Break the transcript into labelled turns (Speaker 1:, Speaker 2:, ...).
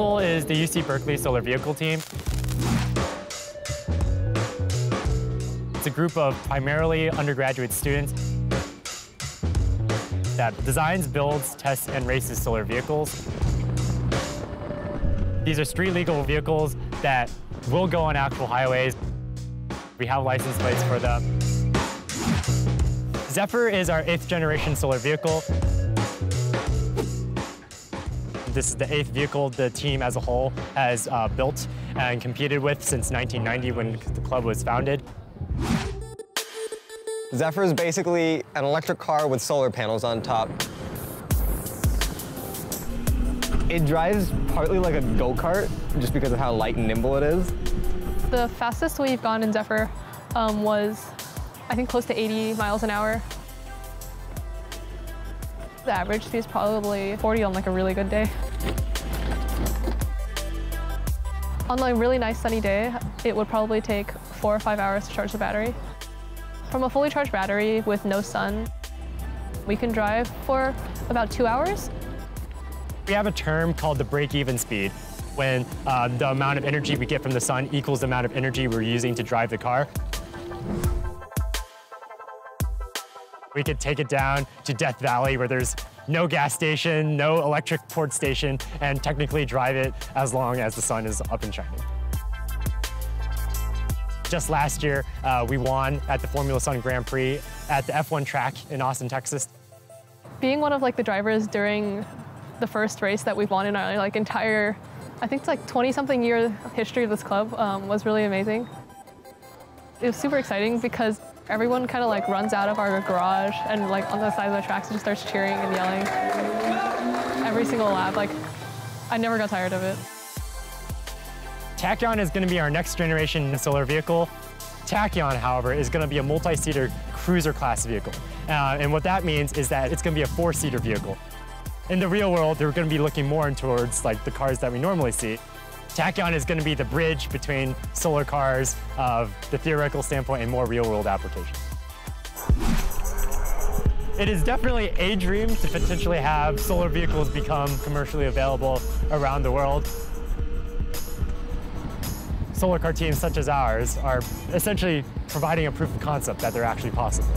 Speaker 1: CalSol is the UC Berkeley solar vehicle team. It's a group of primarily undergraduate students that designs, builds, tests, and races solar vehicles. These are street legal vehicles that will go on actual highways. We have license plates for them. Zephyr is our eighth generation solar vehicle. This is the eighth vehicle the team as a whole has uh, built and competed with since 1990 when the club was founded.
Speaker 2: Zephyr is basically an electric car with solar panels on top. It drives partly like a go-kart just because of how light and nimble it is.
Speaker 3: The fastest we've gone in Zephyr um, was, I think, close to 80 miles an hour. The average speed is probably 40 on like a really good day. On a really nice sunny day, it would probably take four or five hours to charge the battery. From a fully charged battery with no sun, we can drive for about two hours.
Speaker 1: We have a term called the break-even speed, when uh, the amount of energy we get from the sun equals the amount of energy we're using to drive the car. We could take it down to Death Valley where there's no gas station, no electric port station, and technically drive it as long as the sun is up and shining. Just last year, uh, we won at the Formula Sun Grand Prix at the F1 track in Austin, Texas.
Speaker 3: Being one of like the drivers during the first race that we've won in our like entire, I think it's like 20 something year history of this club um, was really amazing. It was super exciting because everyone kind of like runs out of our garage and like on the side of the tracks and just starts cheering and yelling every single lap. Like I never got tired of it.
Speaker 1: Tachyon is going to be our next generation solar vehicle. Tachyon, however, is going to be a multi-seater cruiser class vehicle. Uh, and what that means is that it's going to be a four-seater vehicle. In the real world, they're going to be looking more towards like the cars that we normally see. Tachyon is going to be the bridge between solar cars of the theoretical standpoint and more real-world applications. It is definitely a dream to potentially have solar vehicles become commercially available around the world. Solar car teams such as ours are essentially providing a proof of concept that they're actually possible.